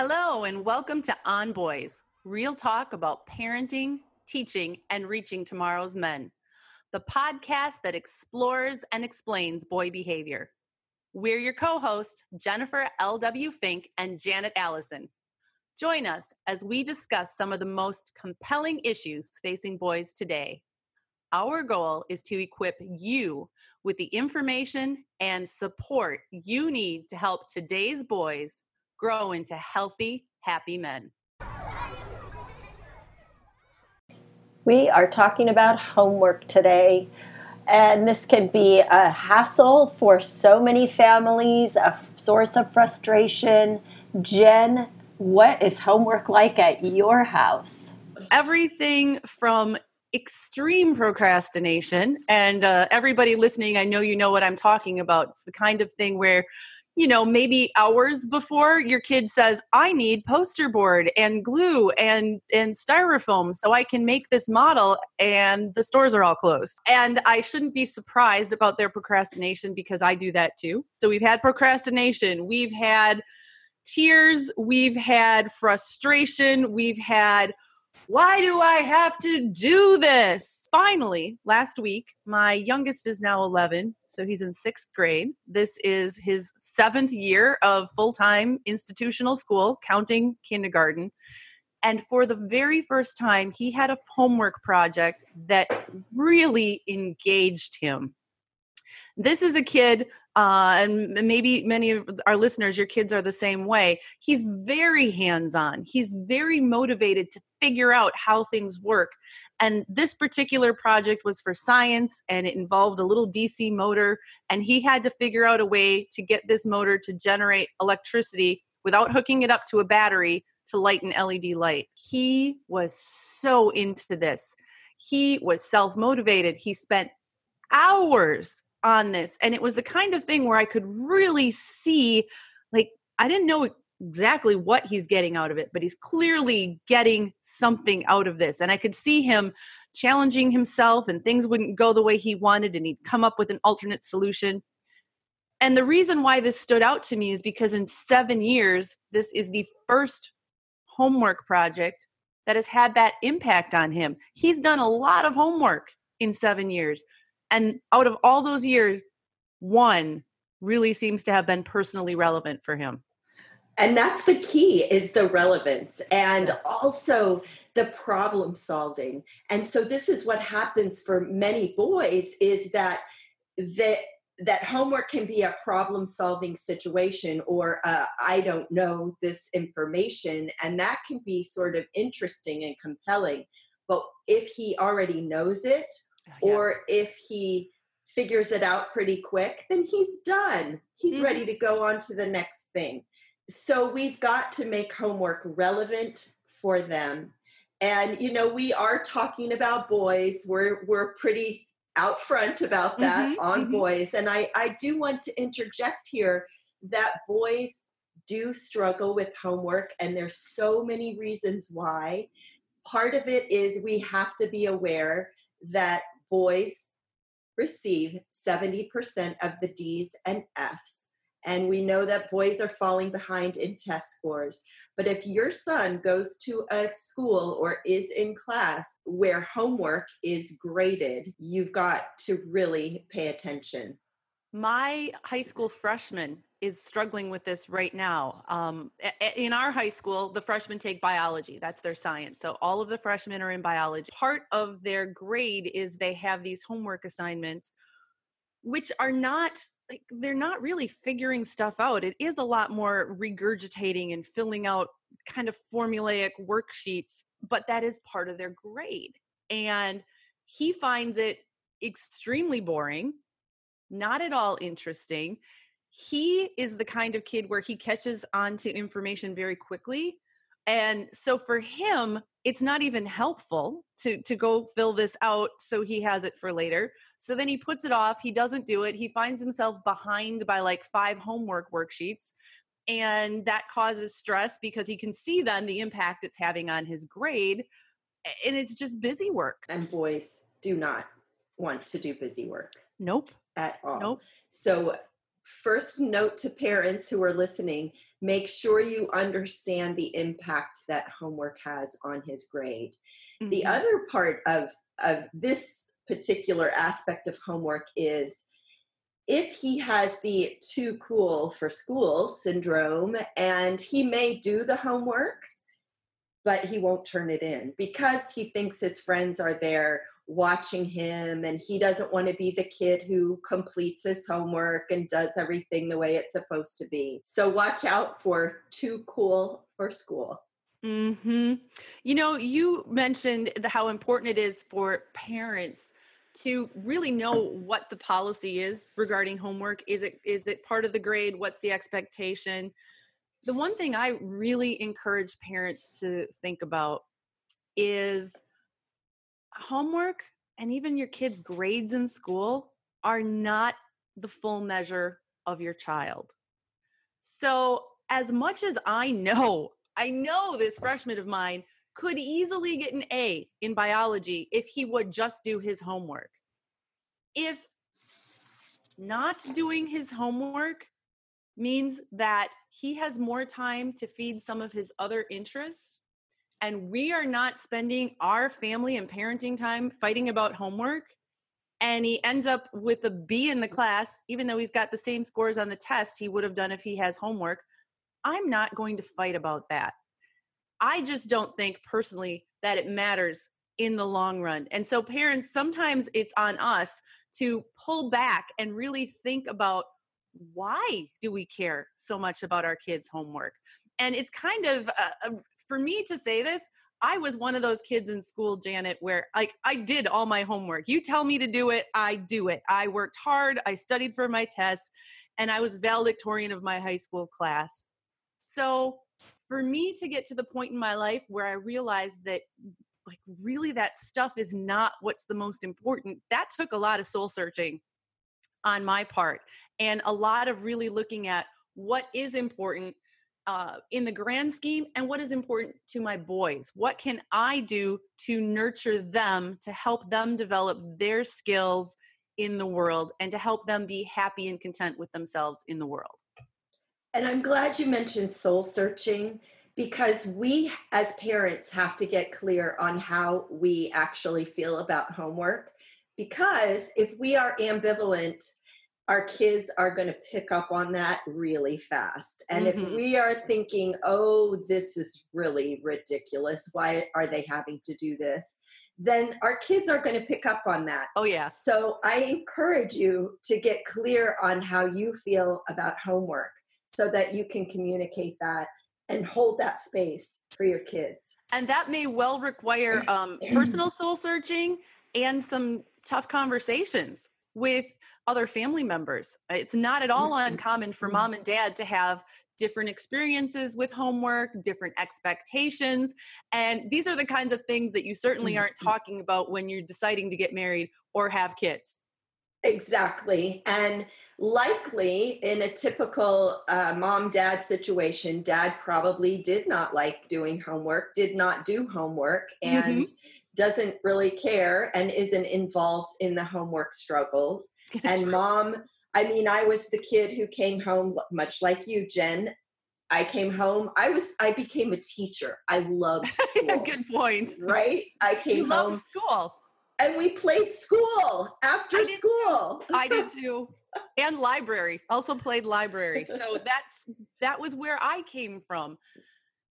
Hello, and welcome to On Boys, real talk about parenting, teaching, and reaching tomorrow's men, the podcast that explores and explains boy behavior. We're your co hosts, Jennifer L.W. Fink and Janet Allison. Join us as we discuss some of the most compelling issues facing boys today. Our goal is to equip you with the information and support you need to help today's boys grow into healthy, happy men. We are talking about homework today, and this can be a hassle for so many families, a source of frustration. Jen, what is homework like at your house? Everything from extreme procrastination and uh, everybody listening i know you know what i'm talking about it's the kind of thing where you know, maybe hours before your kid says, I need poster board and glue and, and styrofoam so I can make this model and the stores are all closed. And I shouldn't be surprised about their procrastination because I do that too. So we've had procrastination, we've had tears, we've had frustration, we've had why do I have to do this? Finally, last week, my youngest is now 11, so he's in sixth grade. This is his seventh year of full time institutional school, counting kindergarten. And for the very first time, he had a homework project that really engaged him. This is a kid, uh, and maybe many of our listeners, your kids are the same way. He's very hands on, he's very motivated to figure out how things work. And this particular project was for science and it involved a little DC motor. And he had to figure out a way to get this motor to generate electricity without hooking it up to a battery to light an LED light. He was so into this. He was self motivated. He spent hours on this and it was the kind of thing where i could really see like i didn't know exactly what he's getting out of it but he's clearly getting something out of this and i could see him challenging himself and things wouldn't go the way he wanted and he'd come up with an alternate solution. And the reason why this stood out to me is because in 7 years this is the first homework project that has had that impact on him. He's done a lot of homework in 7 years and out of all those years, one really seems to have been personally relevant for him. And that's the key is the relevance and yes. also the problem solving. And so this is what happens for many boys is that that that homework can be a problem solving situation or uh, i don't know this information and that can be sort of interesting and compelling but if he already knows it yes. or if he figures it out pretty quick, then he's done. He's mm-hmm. ready to go on to the next thing. So we've got to make homework relevant for them. And you know, we are talking about boys. We're we're pretty out front about that mm-hmm, on mm-hmm. boys. And I, I do want to interject here that boys do struggle with homework, and there's so many reasons why. Part of it is we have to be aware that boys receive 70% of the D's and F's. And we know that boys are falling behind in test scores. But if your son goes to a school or is in class where homework is graded, you've got to really pay attention. My high school freshman is struggling with this right now. Um, in our high school, the freshmen take biology, that's their science. So all of the freshmen are in biology. Part of their grade is they have these homework assignments, which are not like they're not really figuring stuff out. It is a lot more regurgitating and filling out kind of formulaic worksheets, but that is part of their grade. And he finds it extremely boring, not at all interesting. He is the kind of kid where he catches on to information very quickly and so for him it's not even helpful to to go fill this out so he has it for later. So then he puts it off he doesn't do it he finds himself behind by like five homework worksheets and that causes stress because he can see then the impact it's having on his grade and it's just busy work. And boys do not want to do busy work. Nope at all. Nope. So first note to parents who are listening make sure you understand the impact that homework has on his grade. Mm-hmm. the other part of of this particular aspect of homework is if he has the too cool for school syndrome and he may do the homework but he won't turn it in because he thinks his friends are there watching him and he doesn't want to be the kid who completes his homework and does everything the way it's supposed to be. So watch out for too cool for school. Hmm. You know, you mentioned the, how important it is for parents to really know what the policy is regarding homework. Is it is it part of the grade? What's the expectation? The one thing I really encourage parents to think about is homework and even your kids' grades in school are not the full measure of your child. So, as much as I know, I know this freshman of mine could easily get an A in biology if he would just do his homework. If not doing his homework means that he has more time to feed some of his other interests, and we are not spending our family and parenting time fighting about homework and he ends up with a B in the class, even though he's got the same scores on the test he would have done if he has homework, I'm not going to fight about that. I just don't think personally that it matters in the long run. And so, parents, sometimes it's on us to pull back and really think about why do we care so much about our kids' homework? And it's kind of a, for me to say this, I was one of those kids in school, Janet, where like I did all my homework. You tell me to do it, I do it. I worked hard, I studied for my tests, and I was valedictorian of my high school class. So for me to get to the point in my life where I realized that like really that stuff is not what's the most important, that took a lot of soul searching on my part and a lot of really looking at what is important uh, in the grand scheme and what is important to my boys? What can i do to nurture them to help them develop their skills in the world and to help them be happy and content with themselves in the world? And i'm glad you mentioned soul searching because we as parents have to get clear on how we actually feel about homework because if we are ambivalent our kids are going to pick up on that really fast. And mm-hmm. if we are thinking, oh, this is really ridiculous, why are they having to do this? Then our kids are going to pick up on that. Oh, yeah. So I encourage you to get clear on how you feel about homework so that you can communicate that and hold that space for your kids. And that may well require um, personal soul searching and some tough conversations with other family members. It's not at all mm-hmm. uncommon for mom and dad to have different experiences with homework, different expectations. And these are the kinds of things that you certainly aren't mm-hmm. talking about when you're deciding to get married or have kids. Exactly. And likely in a typical uh, mom dad situation, dad probably did not like doing homework, did not do homework, and mm-hmm doesn't really care and isn't involved in the homework struggles. and mom, I mean, I was the kid who came home much like you, Jen. I came home. I was. I became a teacher. I loved school. Good point. Right. I came you home. school. And we played school after I school. I did too. And library. Also played library. So that's that was where I came from.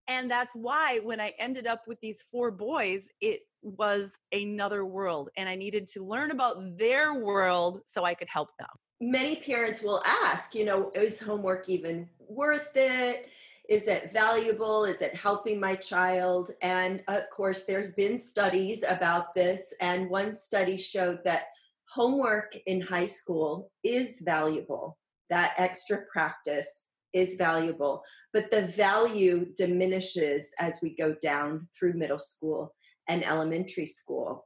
And that's why when I ended up with these four boys, it was another world. And I needed to learn about their world so I could help them. Many parents will ask, you know, is homework even worth it? Is it valuable? Is it helping my child? And of course, there's been studies about this. And one study showed that homework in high school is valuable, that extra practice is valuable, but the value diminishes as we go down through middle school and elementary school.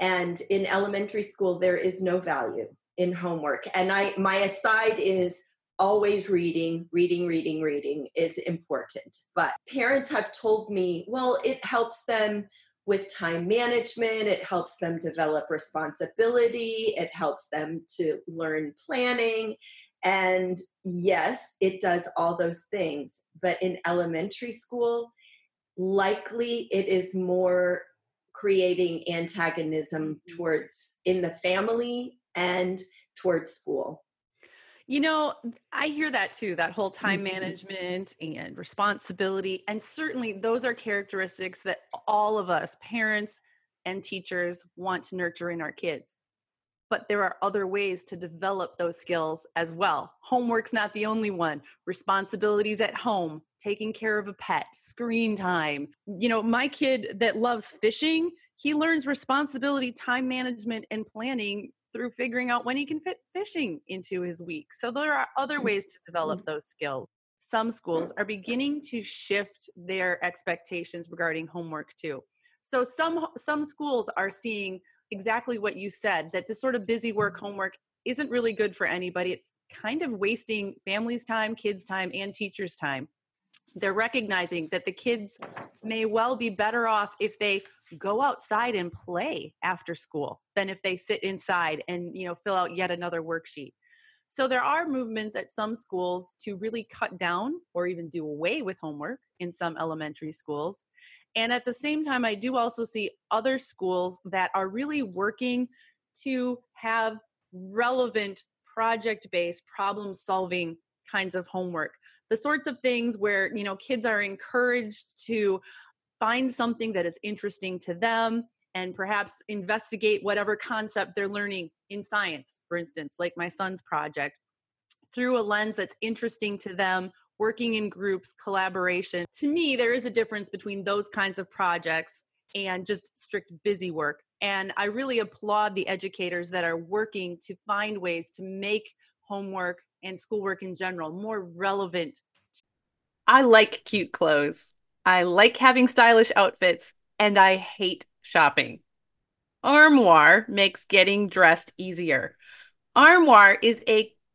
And in elementary school, there is no value in homework. And I my aside is always reading, reading, reading, reading is important. But parents have told me, well, it helps them with time management, it helps them develop responsibility, it helps them to learn planning. And yes, it does all those things. But in elementary school, likely it is more creating antagonism mm-hmm. towards in the family and towards school. You know, I hear that too, that whole time mm-hmm. management and responsibility. And certainly those are characteristics that all of us, parents and teachers, want to nurture in our kids. But there are other ways to develop those skills as well. Homework's not the only one. Responsibilities at home, taking care of a pet, screen time. You know, my kid that loves fishing, he learns responsibility, time management, and planning through figuring out when he can fit fishing into his week. So there are other mm. ways to develop those skills. Some schools are beginning to shift their expectations regarding homework too. So some some schools are seeing exactly what you said that this sort of busy work mm. homework isn't really good for anybody. It's kind of wasting families' time, kids' time, and teachers' time. They're recognizing that the kids may well be better off if they go outside and play after school than if they sit inside and you know fill out yet another worksheet so there are movements at some schools to really cut down or even do away with homework in some elementary schools and at the same time i do also see other schools that are really working to have relevant project based problem solving kinds of homework. The sorts of things where you know kids are encouraged to find something that is interesting to them and perhaps investigate whatever concept they're learning in science, for instance, like my son's project, through a lens that's interesting to them, working in groups, collaboration. To me, there is a difference between those kinds of projects and just strict busy work. And I really applaud the educators that are working to find ways to make homework and schoolwork in general more relevant. I like cute clothes. I like having stylish outfits, and I hate shopping. Armoire makes getting dressed easier. Armoire is a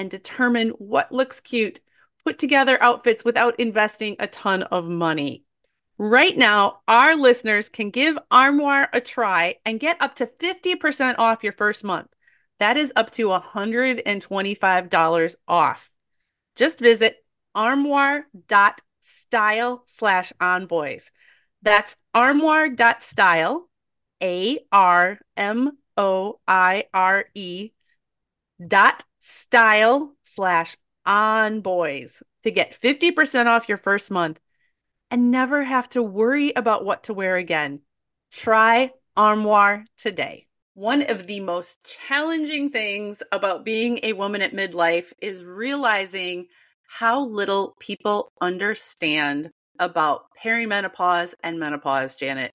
and determine what looks cute. Put together outfits without investing a ton of money. Right now, our listeners can give Armoire a try and get up to 50% off your first month. That is up to $125 off. Just visit armoire.style slash onboys. That's armoire.style, A R M O I R E dot style slash on boys to get 50% off your first month and never have to worry about what to wear again. Try Armoire today. One of the most challenging things about being a woman at midlife is realizing how little people understand about perimenopause and menopause, Janet.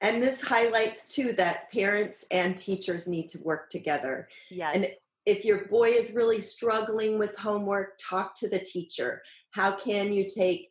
And this highlights too that parents and teachers need to work together. Yes. And if your boy is really struggling with homework, talk to the teacher. How can you take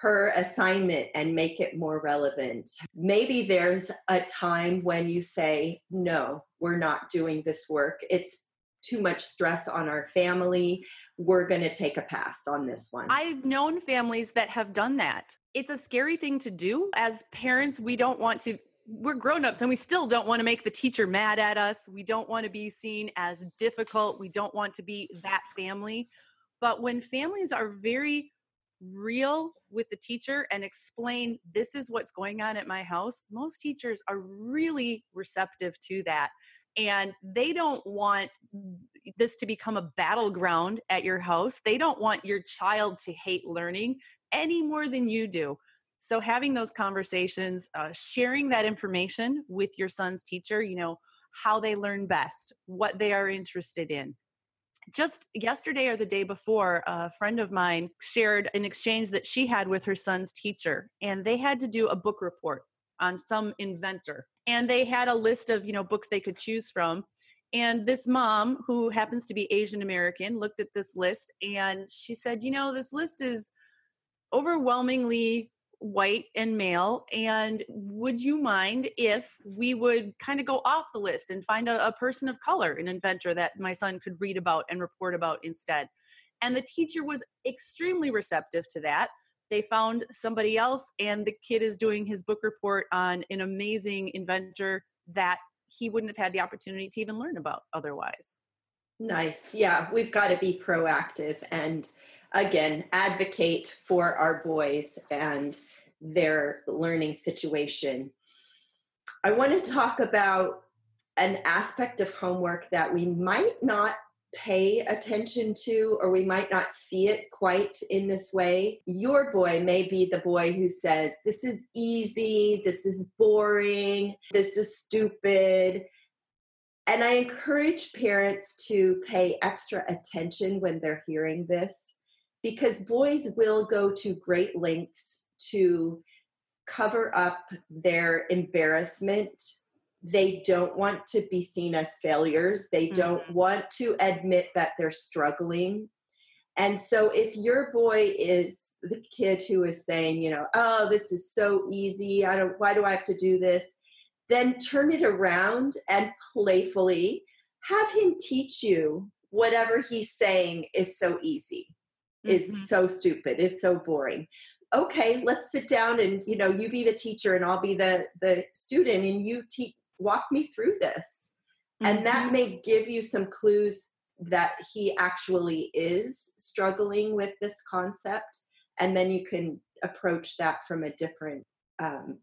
her assignment and make it more relevant? Maybe there's a time when you say, No, we're not doing this work. It's too much stress on our family we're going to take a pass on this one. I've known families that have done that. It's a scary thing to do. As parents, we don't want to we're grown-ups and we still don't want to make the teacher mad at us. We don't want to be seen as difficult. We don't want to be that family. But when families are very real with the teacher and explain this is what's going on at my house, most teachers are really receptive to that and they don't want this to become a battleground at your house. They don't want your child to hate learning any more than you do. So, having those conversations, uh, sharing that information with your son's teacher, you know, how they learn best, what they are interested in. Just yesterday or the day before, a friend of mine shared an exchange that she had with her son's teacher, and they had to do a book report on some inventor and they had a list of you know books they could choose from and this mom who happens to be asian american looked at this list and she said you know this list is overwhelmingly white and male and would you mind if we would kind of go off the list and find a, a person of color an inventor that my son could read about and report about instead? And the teacher was extremely receptive to that. They found somebody else and the kid is doing his book report on an amazing inventor that he wouldn't have had the opportunity to even learn about otherwise. Nice. Yeah we've got to be proactive and again advocate for our boys and their learning situation i want to talk about an aspect of homework that we might not pay attention to, or we might not see it quite in this way. Your boy may be the boy who says, This is easy, this is boring, this is stupid. And I encourage parents to pay extra attention when they're hearing this because boys will go to great lengths to cover up their embarrassment they don't want to be seen as failures they don't mm-hmm. want to admit that they're struggling and so if your boy is the kid who is saying, you know, oh, this is so easy. I don't, why do I have to do this? Then turn it around and playfully have him teach you whatever he's saying is so easy, mm-hmm. is so stupid, is so boring. Okay, let's sit down and you know, you be the teacher and I'll be the the student and you teach walk me through this. Mm-hmm. And that mm-hmm. may give you some clues that he actually is struggling with this concept and then you can approach that from a different um,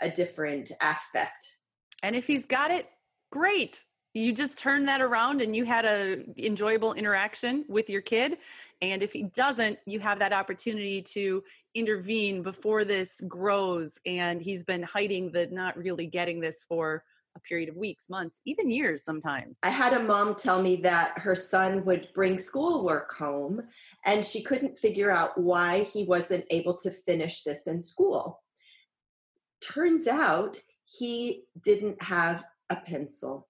a different aspect and if he's got it great you just turn that around and you had a enjoyable interaction with your kid and if he doesn't you have that opportunity to intervene before this grows and he's been hiding the not really getting this for a period of weeks, months, even years sometimes. I had a mom tell me that her son would bring schoolwork home and she couldn't figure out why he wasn't able to finish this in school. Turns out he didn't have a pencil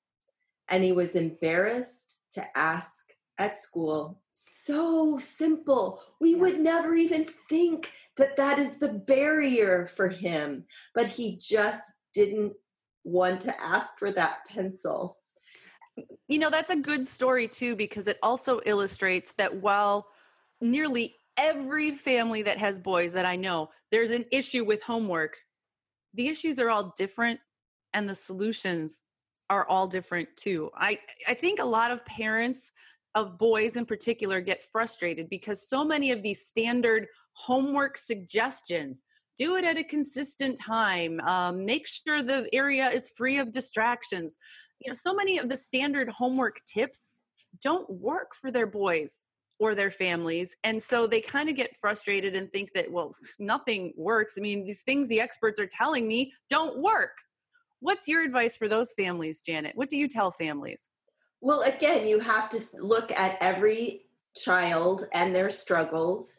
and he was embarrassed to ask at school. So simple. We yes. would never even think that that is the barrier for him, but he just didn't want to ask for that pencil. You know, that's a good story too, because it also illustrates that while nearly every family that has boys that I know, there's an issue with homework, the issues are all different and the solutions are all different too. I, I think a lot of parents of boys in particular get frustrated because so many of these standard homework suggestions do it at a consistent time um, make sure the area is free of distractions. You know so many of the standard homework tips don't work for their boys or their families and so they kind of get frustrated and think that well nothing works. I mean these things the experts are telling me don't work. What's your advice for those families janet? What do you tell families well again you have to look at every child and their struggles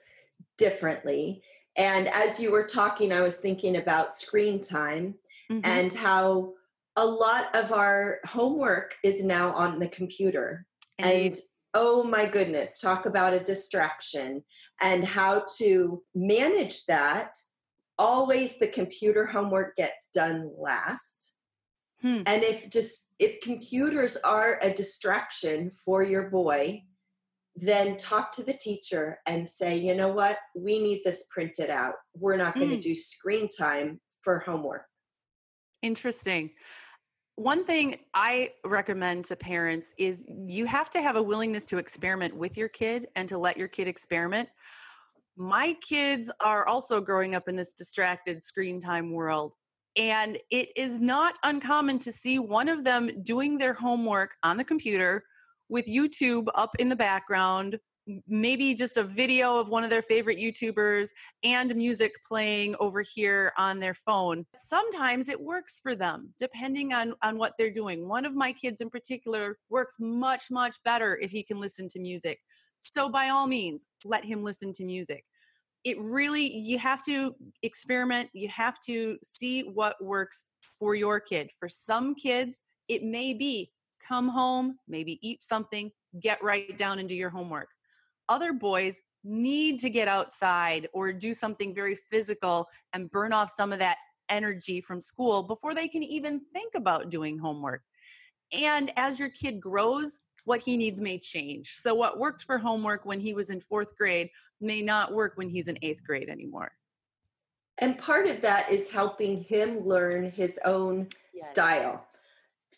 differently and as you were talking, I was thinking about screen time mm-hmm. and how a lot of our homework is now on the computer. And oh my goodness, talk about a distraction and how to manage that. Always the computer homework gets done last. Hmm. And if just if computers are a distraction for your boy, then talk to the teacher and say, you know what, we need this printed out. We're not going to mm. do screen time for homework. Interesting. One thing I recommend to parents is you have to have a willingness to experiment with your kid and to let your kid experiment. My kids are also growing up in this distracted screen time world. And it is not uncommon to see one of them doing their homework on the computer with YouTube up in the background, maybe just a video of one of their favorite YouTubers and music playing over here on their phone. Sometimes it works for them depending on on what they're doing. One of my kids in particular works much much better if he can listen to music. So by all means, let him listen to music. It really you have to experiment, you have to see what works for your kid. For some kids, it may be come home, maybe eat something, get right down and do your homework. Other boys need to get outside or do something very physical and burn off some of that energy from school before they can even think about doing homework. And as your kid grows, what he needs may change. So, what worked for homework when he was in fourth grade may not work when he's in eighth grade anymore. And part of that is helping him learn his own yes. style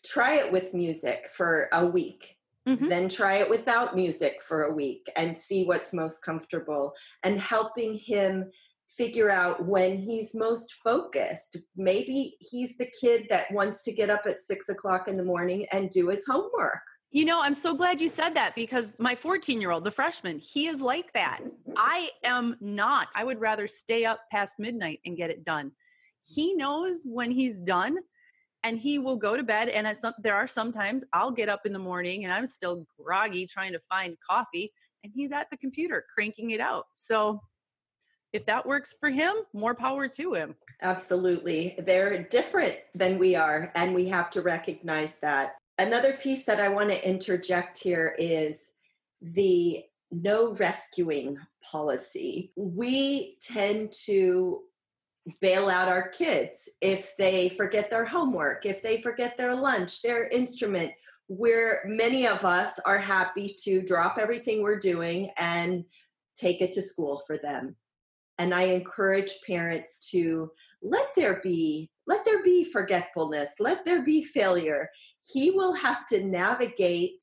try it with music for a week mm-hmm. then try it without music for a week and see what's most comfortable and helping him figure out when he's most focused maybe he's the kid that wants to get up at six o'clock in the morning and do his homework you know, I'm so glad you said that because my 14 year old, the freshman, he is like that. I am not. I would rather stay up past midnight and get it done. He knows when he's done and he will go to bed and at some, there are sometimes i'll get up in the morning and i'm still groggy trying to find coffee and he's at the computer cranking it out so if that works for him more power to him absolutely they're different than we are and we have to recognize that another piece that i want to interject here is the no rescuing policy. We tend to bail out our kids if they forget their homework, if they forget their lunch, their instrument. Where many of us are happy to drop everything we're doing and take it to school for them. And I encourage parents to let there be let there be forgetfulness, let there be failure. He will have to navigate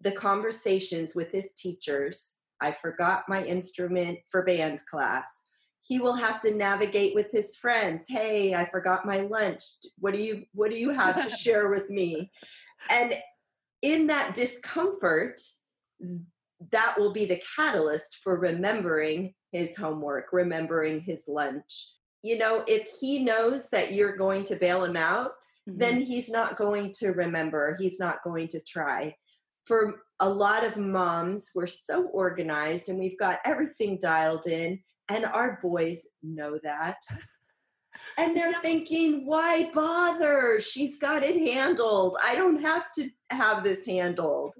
the conversations with his teachers. I forgot my instrument for band class. He will have to navigate with his friends. Hey i forgot my lunch. What do you what do you have to share with me? And in that discomfort that will be the catalyst for remembering his homework remembering his lunch. You know if he knows that you're going to bail him out mm-hmm. then he's not going to remember he's not going to try for a lot of moms we're so organized and we've got everything dialed in and our boys know that. And they're thinking, why bother? She's got it handled. I don't have to have this handled.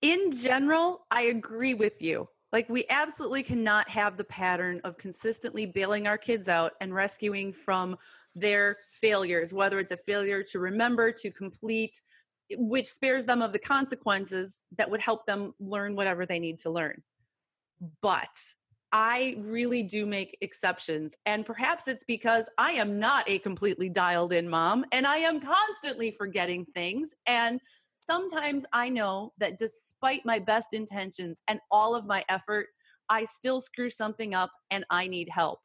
In general, I agree with you. Like, we absolutely cannot have the pattern of consistently bailing our kids out and rescuing from their failures, whether it's a failure to remember, to complete, which spares them of the consequences that would help them learn whatever they need to learn. But I really do make exceptions. And perhaps it's because I am not a completely dialed in mom and I am constantly forgetting things. And sometimes I know that despite my best intentions and all of my effort, I still screw something up and I need help.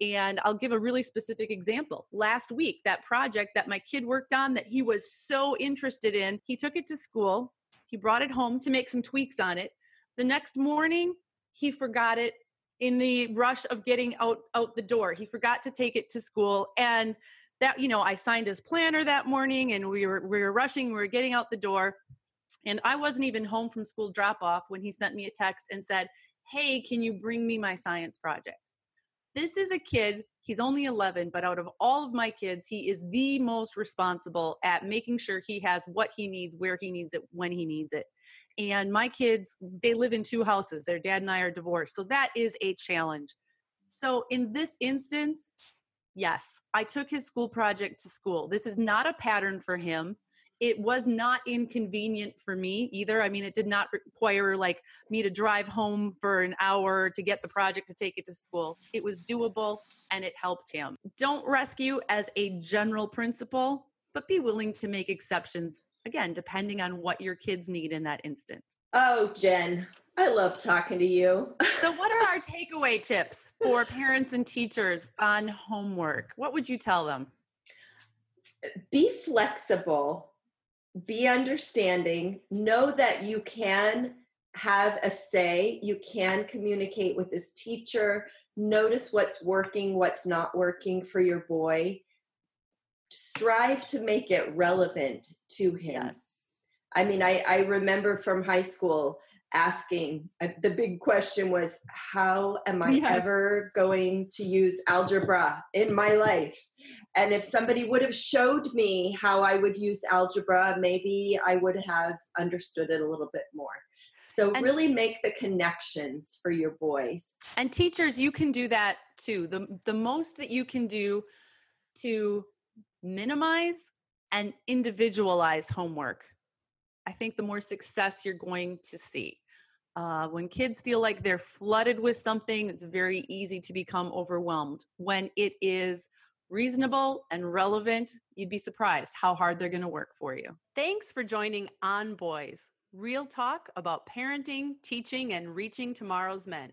And I'll give a really specific example. Last week, that project that my kid worked on that he was so interested in, he took it to school, he brought it home to make some tweaks on it. The next morning, he forgot it in the rush of getting out out the door he forgot to take it to school and that you know i signed his planner that morning and we were we were rushing we were getting out the door and i wasn't even home from school drop off when he sent me a text and said hey can you bring me my science project this is a kid he's only 11 but out of all of my kids he is the most responsible at making sure he has what he needs where he needs it when he needs it. And my kids they live in two houses their dad and i are divorced so that is a challenge. So in this instance yes i took his school project to school. This is not a pattern for him it was not inconvenient for me either i mean it did not require like me to drive home for an hour to get the project to take it to school it was doable and it helped him don't rescue as a general principle but be willing to make exceptions again, depending on what your kids need in that instant. Oh, Jen, I love talking to you. so, what are our takeaway tips for parents and teachers on homework? What would you tell them? Be flexible, be understanding, know that you can have a say, you can communicate with this teacher, notice what's working, what's not working for your boy strive to make it relevant to him. Yes. I mean, I, I remember from high school asking uh, the big question was how am i yes. ever going to use algebra in my life? And if somebody would have showed me how i would use algebra maybe i would have understood it a little bit more. So and, really make the connections for your boys. And teachers you can do that too. The the most that you can do to minimize and individualize homework, I think the more success you're going to see. Uh, when kids feel like they're flooded with something, it's very easy to become overwhelmed. When it is reasonable and relevant, you'd be surprised how hard they're going to work for you. Thanks for joining On Boys, real talk about parenting, teaching, and reaching tomorrow's men.